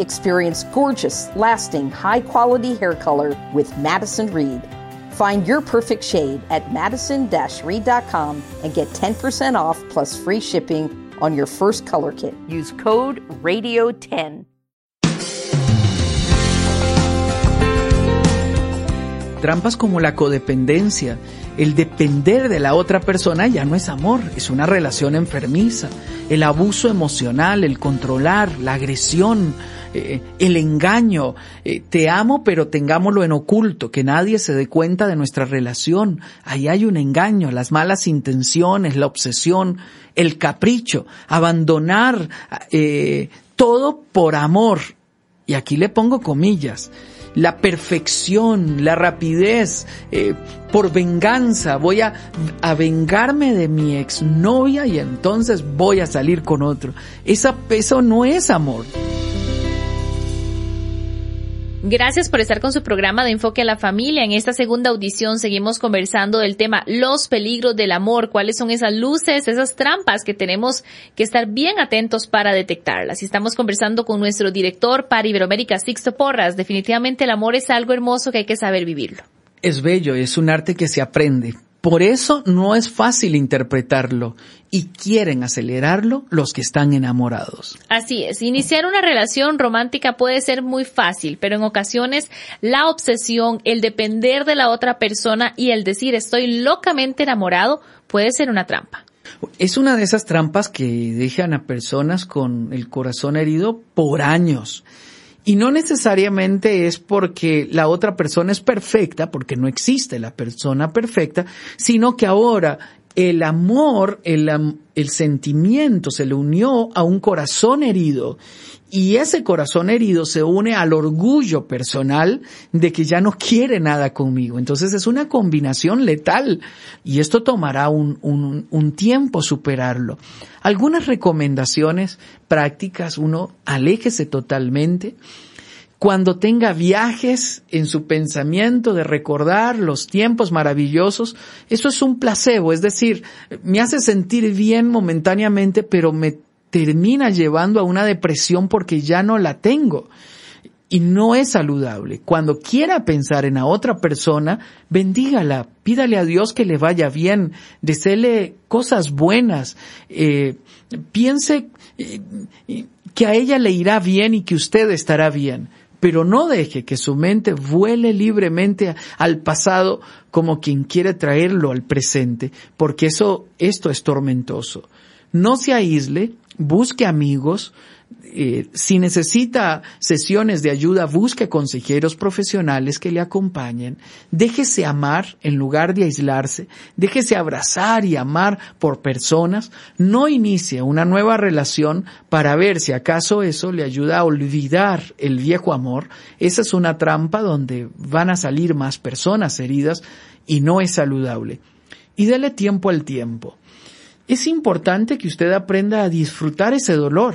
Experience gorgeous, lasting, high quality hair color with Madison Reed. Find your perfect shade at madison reed.com and get 10% off plus free shipping on your first color kit. Use code RADIO10. Trampas como la codependencia, el depender de la otra persona ya no es amor, es una relación enfermiza. El abuso emocional, el controlar, la agresión, eh, el engaño. Eh, te amo, pero tengámoslo en oculto, que nadie se dé cuenta de nuestra relación. Ahí hay un engaño, las malas intenciones, la obsesión, el capricho, abandonar eh, todo por amor. Y aquí le pongo comillas la perfección, la rapidez, eh, por venganza, voy a, a, vengarme de mi exnovia y entonces voy a salir con otro. Esa, eso no es amor. Gracias por estar con su programa de Enfoque a la Familia. En esta segunda audición seguimos conversando del tema los peligros del amor, cuáles son esas luces, esas trampas que tenemos que estar bien atentos para detectarlas. Y estamos conversando con nuestro director para Iberoamérica, Sixto Porras. Definitivamente el amor es algo hermoso que hay que saber vivirlo. Es bello, es un arte que se aprende. Por eso no es fácil interpretarlo y quieren acelerarlo los que están enamorados. Así es, iniciar una relación romántica puede ser muy fácil, pero en ocasiones la obsesión, el depender de la otra persona y el decir estoy locamente enamorado puede ser una trampa. Es una de esas trampas que dejan a personas con el corazón herido por años. Y no necesariamente es porque la otra persona es perfecta, porque no existe la persona perfecta, sino que ahora el amor, el, sentimiento se le unió a un corazón herido y ese corazón herido se une al orgullo personal de que ya no quiere nada conmigo. Entonces es una combinación letal y esto tomará un, un tiempo superarlo. Algunas recomendaciones prácticas, uno, aléjese totalmente cuando tenga viajes en su pensamiento de recordar los tiempos maravillosos, eso es un placebo, es decir, me hace sentir bien momentáneamente, pero me termina llevando a una depresión porque ya no la tengo. Y no es saludable. Cuando quiera pensar en a otra persona, bendígala, pídale a Dios que le vaya bien, desele cosas buenas, eh, piense eh, que a ella le irá bien y que usted estará bien pero no deje que su mente vuele libremente al pasado como quien quiere traerlo al presente, porque eso, esto es tormentoso. No se aísle, busque amigos, eh, si necesita sesiones de ayuda, busque consejeros profesionales que le acompañen. Déjese amar en lugar de aislarse. Déjese abrazar y amar por personas. No inicie una nueva relación para ver si acaso eso le ayuda a olvidar el viejo amor. Esa es una trampa donde van a salir más personas heridas y no es saludable. Y dele tiempo al tiempo. Es importante que usted aprenda a disfrutar ese dolor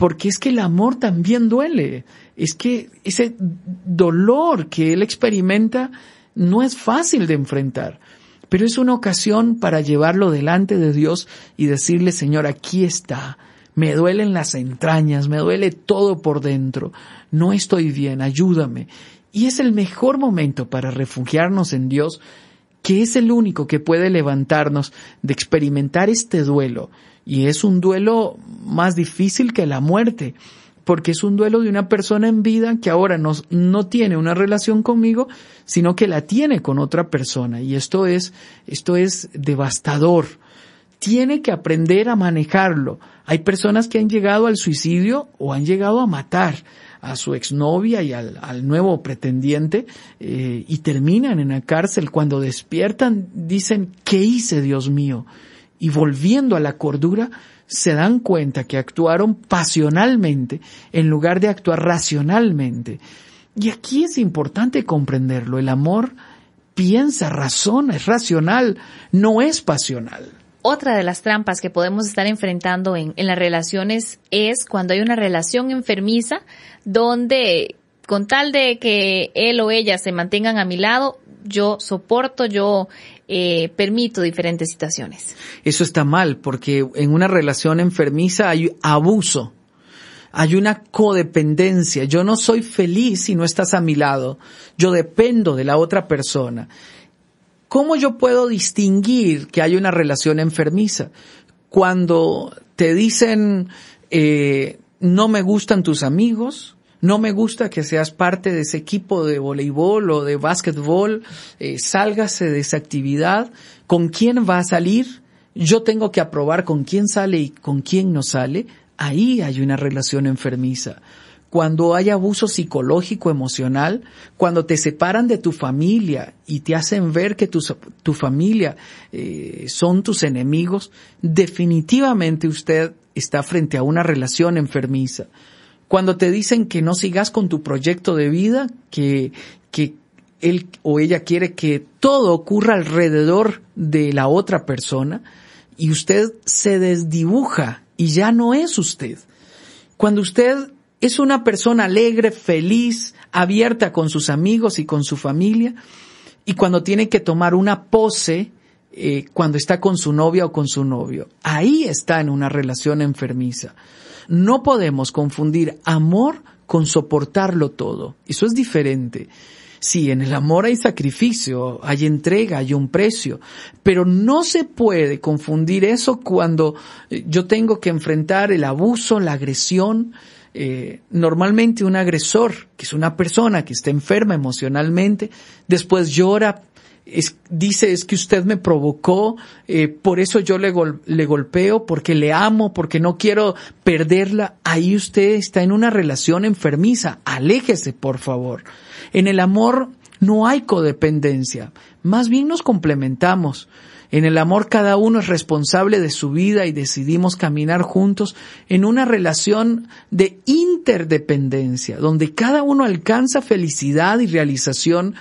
porque es que el amor también duele. Es que ese dolor que él experimenta no es fácil de enfrentar, pero es una ocasión para llevarlo delante de Dios y decirle, Señor, aquí está. Me duelen las entrañas, me duele todo por dentro. No estoy bien, ayúdame. Y es el mejor momento para refugiarnos en Dios, que es el único que puede levantarnos de experimentar este duelo y es un duelo más difícil que la muerte, porque es un duelo de una persona en vida que ahora no, no tiene una relación conmigo, sino que la tiene con otra persona. Y esto es, esto es devastador. Tiene que aprender a manejarlo. Hay personas que han llegado al suicidio o han llegado a matar a su exnovia y al, al nuevo pretendiente eh, y terminan en la cárcel. Cuando despiertan dicen, ¿qué hice, Dios mío? Y volviendo a la cordura, se dan cuenta que actuaron pasionalmente en lugar de actuar racionalmente. Y aquí es importante comprenderlo. El amor piensa, razona, es racional, no es pasional. Otra de las trampas que podemos estar enfrentando en, en las relaciones es cuando hay una relación enfermiza donde con tal de que él o ella se mantengan a mi lado, yo soporto, yo eh, permito diferentes situaciones. Eso está mal porque en una relación enfermiza hay abuso, hay una codependencia. Yo no soy feliz si no estás a mi lado. Yo dependo de la otra persona. ¿Cómo yo puedo distinguir que hay una relación enfermiza? Cuando te dicen, eh, no me gustan tus amigos, no me gusta que seas parte de ese equipo de voleibol o de básquetbol, eh, sálgase de esa actividad, con quién va a salir, yo tengo que aprobar con quién sale y con quién no sale, ahí hay una relación enfermiza. Cuando hay abuso psicológico, emocional, cuando te separan de tu familia y te hacen ver que tu, familia eh, son tus enemigos, definitivamente usted está frente a una relación enfermiza cuando te dicen que no sigas con tu proyecto de vida, que, que él o ella quiere que todo ocurra alrededor de la otra persona y usted se desdibuja y ya no es usted. Cuando usted es una persona alegre, feliz, abierta con sus amigos y con su familia, y cuando tiene que tomar una pose, eh, cuando está con su novia o con su novio, ahí está en una relación enfermiza. No podemos confundir amor con soportarlo todo. Eso es diferente. Sí, en el amor hay sacrificio, hay entrega, hay un precio, pero no se puede confundir eso cuando eh, yo tengo que enfrentar el abuso, la agresión. Eh, normalmente un agresor, que es una persona que está enferma emocionalmente, después llora dice es que usted me provocó, eh, por eso yo le, le golpeo, porque le amo, porque no quiero perderla, ahí usted está en una relación enfermiza, aléjese por favor. En el amor no hay codependencia, más bien nos complementamos. En el amor cada uno es responsable de su vida y decidimos caminar juntos en una relación de interdependencia, donde cada uno alcanza felicidad y realización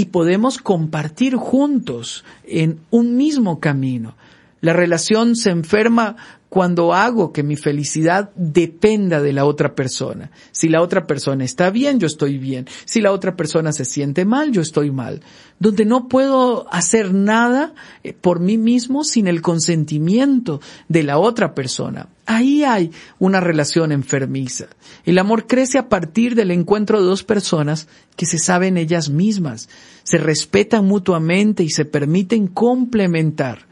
y podemos compartir juntos en un mismo camino. La relación se enferma cuando hago que mi felicidad dependa de la otra persona. Si la otra persona está bien, yo estoy bien. Si la otra persona se siente mal, yo estoy mal. Donde no puedo hacer nada eh, por mí mismo sin el consentimiento de la otra persona. Ahí hay una relación enfermiza. El amor crece a partir del encuentro de dos personas que se saben ellas mismas, se respetan mutuamente y se permiten complementar.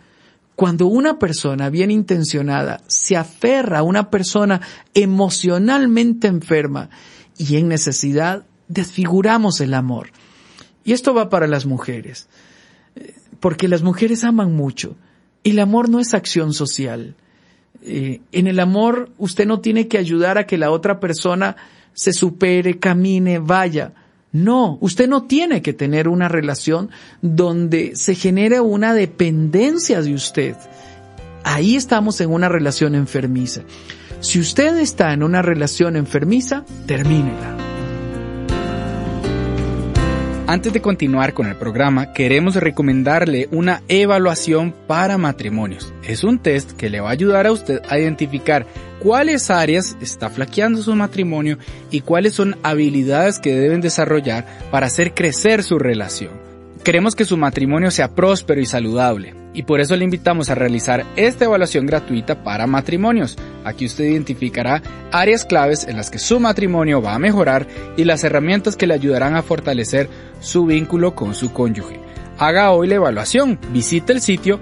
Cuando una persona bien intencionada se aferra a una persona emocionalmente enferma y en necesidad, desfiguramos el amor. Y esto va para las mujeres, porque las mujeres aman mucho. El amor no es acción social. Eh, en el amor usted no tiene que ayudar a que la otra persona se supere, camine, vaya. No, usted no tiene que tener una relación donde se genere una dependencia de usted. Ahí estamos en una relación enfermiza. Si usted está en una relación enfermiza, termínela. Antes de continuar con el programa, queremos recomendarle una evaluación para matrimonios. Es un test que le va a ayudar a usted a identificar cuáles áreas está flaqueando su matrimonio y cuáles son habilidades que deben desarrollar para hacer crecer su relación. Queremos que su matrimonio sea próspero y saludable y por eso le invitamos a realizar esta evaluación gratuita para matrimonios. Aquí usted identificará áreas claves en las que su matrimonio va a mejorar y las herramientas que le ayudarán a fortalecer su vínculo con su cónyuge. Haga hoy la evaluación, visite el sitio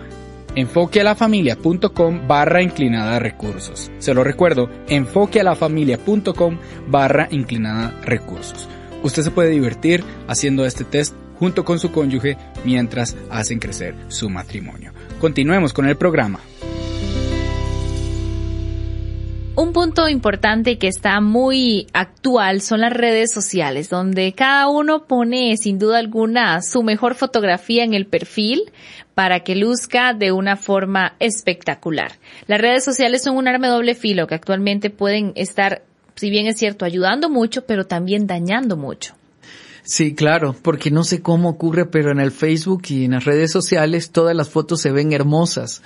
enfoquealafamilia.com barra inclinada recursos. Se lo recuerdo, enfoquealafamilia.com barra inclinada recursos. Usted se puede divertir haciendo este test junto con su cónyuge mientras hacen crecer su matrimonio. Continuemos con el programa. Un punto importante que está muy actual son las redes sociales, donde cada uno pone sin duda alguna su mejor fotografía en el perfil para que luzca de una forma espectacular. Las redes sociales son un arma doble filo que actualmente pueden estar, si bien es cierto, ayudando mucho, pero también dañando mucho. Sí, claro, porque no sé cómo ocurre, pero en el Facebook y en las redes sociales todas las fotos se ven hermosas.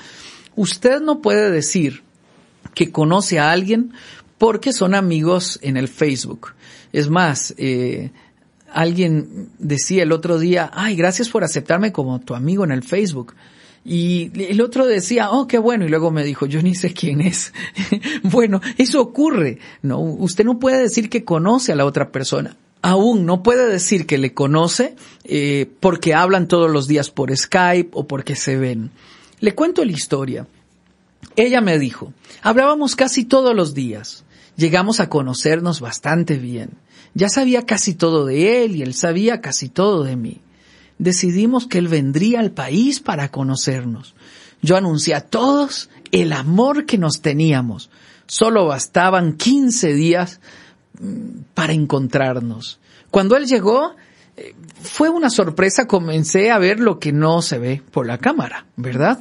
Usted no puede decir que conoce a alguien porque son amigos en el Facebook. Es más, eh, alguien decía el otro día, ay, gracias por aceptarme como tu amigo en el Facebook. Y el otro decía, oh, qué bueno. Y luego me dijo, yo ni sé quién es. bueno, eso ocurre. No, usted no puede decir que conoce a la otra persona. Aún no puede decir que le conoce eh, porque hablan todos los días por Skype o porque se ven. Le cuento la historia. Ella me dijo, hablábamos casi todos los días. Llegamos a conocernos bastante bien. Ya sabía casi todo de él y él sabía casi todo de mí. Decidimos que él vendría al país para conocernos. Yo anuncié a todos el amor que nos teníamos. Solo bastaban 15 días mm, para encontrarnos. Cuando él llegó, eh, fue una sorpresa, comencé a ver lo que no se ve por la cámara, ¿verdad?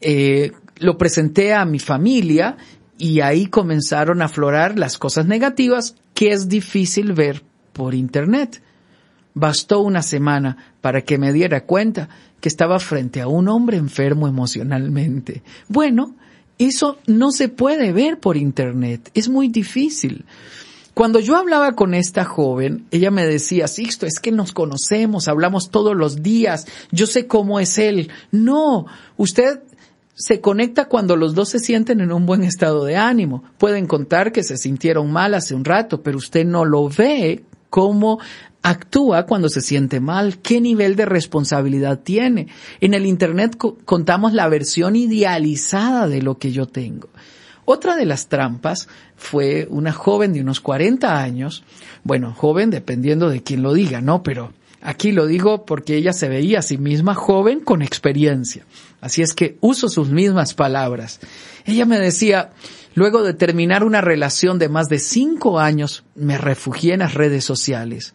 Eh, lo presenté a mi familia y ahí comenzaron a aflorar las cosas negativas que es difícil ver por internet. Bastó una semana para que me diera cuenta que estaba frente a un hombre enfermo emocionalmente. Bueno, eso no se puede ver por internet, es muy difícil. Cuando yo hablaba con esta joven, ella me decía, Sixto, es que nos conocemos, hablamos todos los días, yo sé cómo es él. No, usted se conecta cuando los dos se sienten en un buen estado de ánimo. Pueden contar que se sintieron mal hace un rato, pero usted no lo ve cómo actúa cuando se siente mal, qué nivel de responsabilidad tiene. En el Internet contamos la versión idealizada de lo que yo tengo. Otra de las trampas fue una joven de unos 40 años, bueno, joven dependiendo de quién lo diga, ¿no? Pero Aquí lo digo porque ella se veía a sí misma joven con experiencia. Así es que uso sus mismas palabras. Ella me decía, luego de terminar una relación de más de cinco años, me refugié en las redes sociales.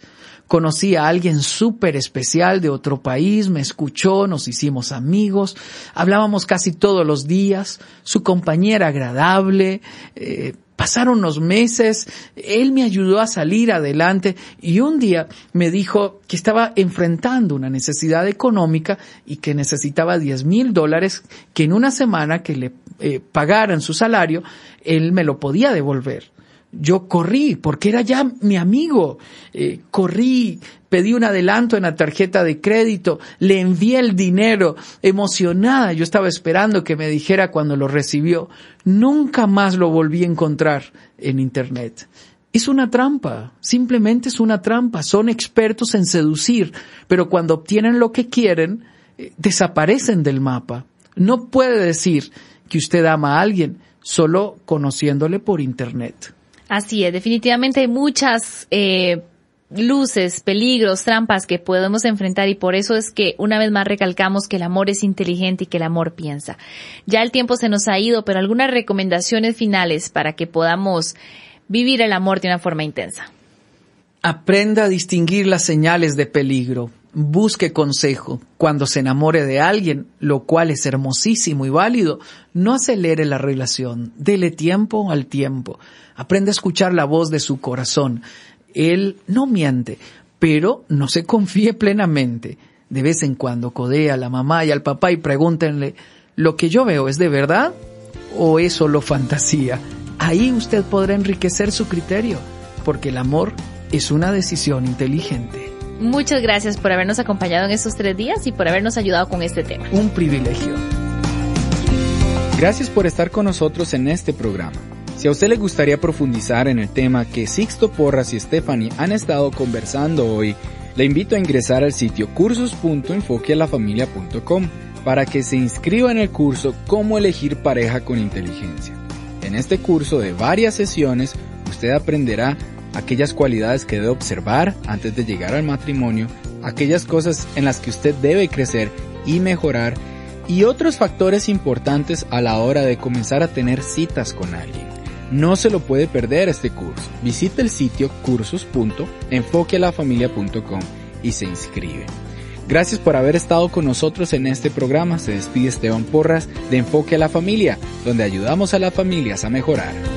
Conocí a alguien súper especial de otro país, me escuchó, nos hicimos amigos, hablábamos casi todos los días, su compañera agradable, eh, Pasaron unos meses, él me ayudó a salir adelante y un día me dijo que estaba enfrentando una necesidad económica y que necesitaba 10 mil dólares que en una semana que le eh, pagaran su salario, él me lo podía devolver yo corrí, porque era ya mi amigo, eh, corrí, pedí un adelanto en la tarjeta de crédito, le envié el dinero, emocionada, yo estaba esperando que me dijera cuando lo recibió, nunca más lo volví a encontrar en Internet. Es una trampa, simplemente es una trampa, son expertos en seducir, pero cuando obtienen lo que quieren, eh, desaparecen del mapa. No puede decir que usted ama a alguien solo conociéndole por Internet. Así es, definitivamente hay muchas eh, luces, peligros, trampas que podemos enfrentar y por eso es que una vez más recalcamos que el amor es inteligente y que el amor piensa. Ya el tiempo se nos ha ido, pero algunas recomendaciones finales para que podamos vivir el amor de una forma intensa. Aprenda a distinguir las señales de peligro. Busque consejo. Cuando se enamore de alguien, lo cual es hermosísimo y válido, no acelere la relación. Dele tiempo al tiempo. Aprende a escuchar la voz de su corazón. Él no miente, pero no se confíe plenamente. De vez en cuando codea a la mamá y al papá y pregúntenle, ¿lo que yo veo es de verdad o es solo fantasía? Ahí usted podrá enriquecer su criterio, porque el amor es una decisión inteligente. Muchas gracias por habernos acompañado en estos tres días y por habernos ayudado con este tema. Un privilegio. Gracias por estar con nosotros en este programa. Si a usted le gustaría profundizar en el tema que Sixto Porras y Stephanie han estado conversando hoy, le invito a ingresar al sitio cursos.enfoquealafamilia.com para que se inscriba en el curso Cómo elegir pareja con inteligencia. En este curso de varias sesiones, usted aprenderá aquellas cualidades que debe observar antes de llegar al matrimonio, aquellas cosas en las que usted debe crecer y mejorar, y otros factores importantes a la hora de comenzar a tener citas con alguien. No se lo puede perder este curso. Visite el sitio cursos.enfoquealafamilia.com y se inscribe. Gracias por haber estado con nosotros en este programa. Se despide Esteban Porras de Enfoque a la Familia, donde ayudamos a las familias a mejorar.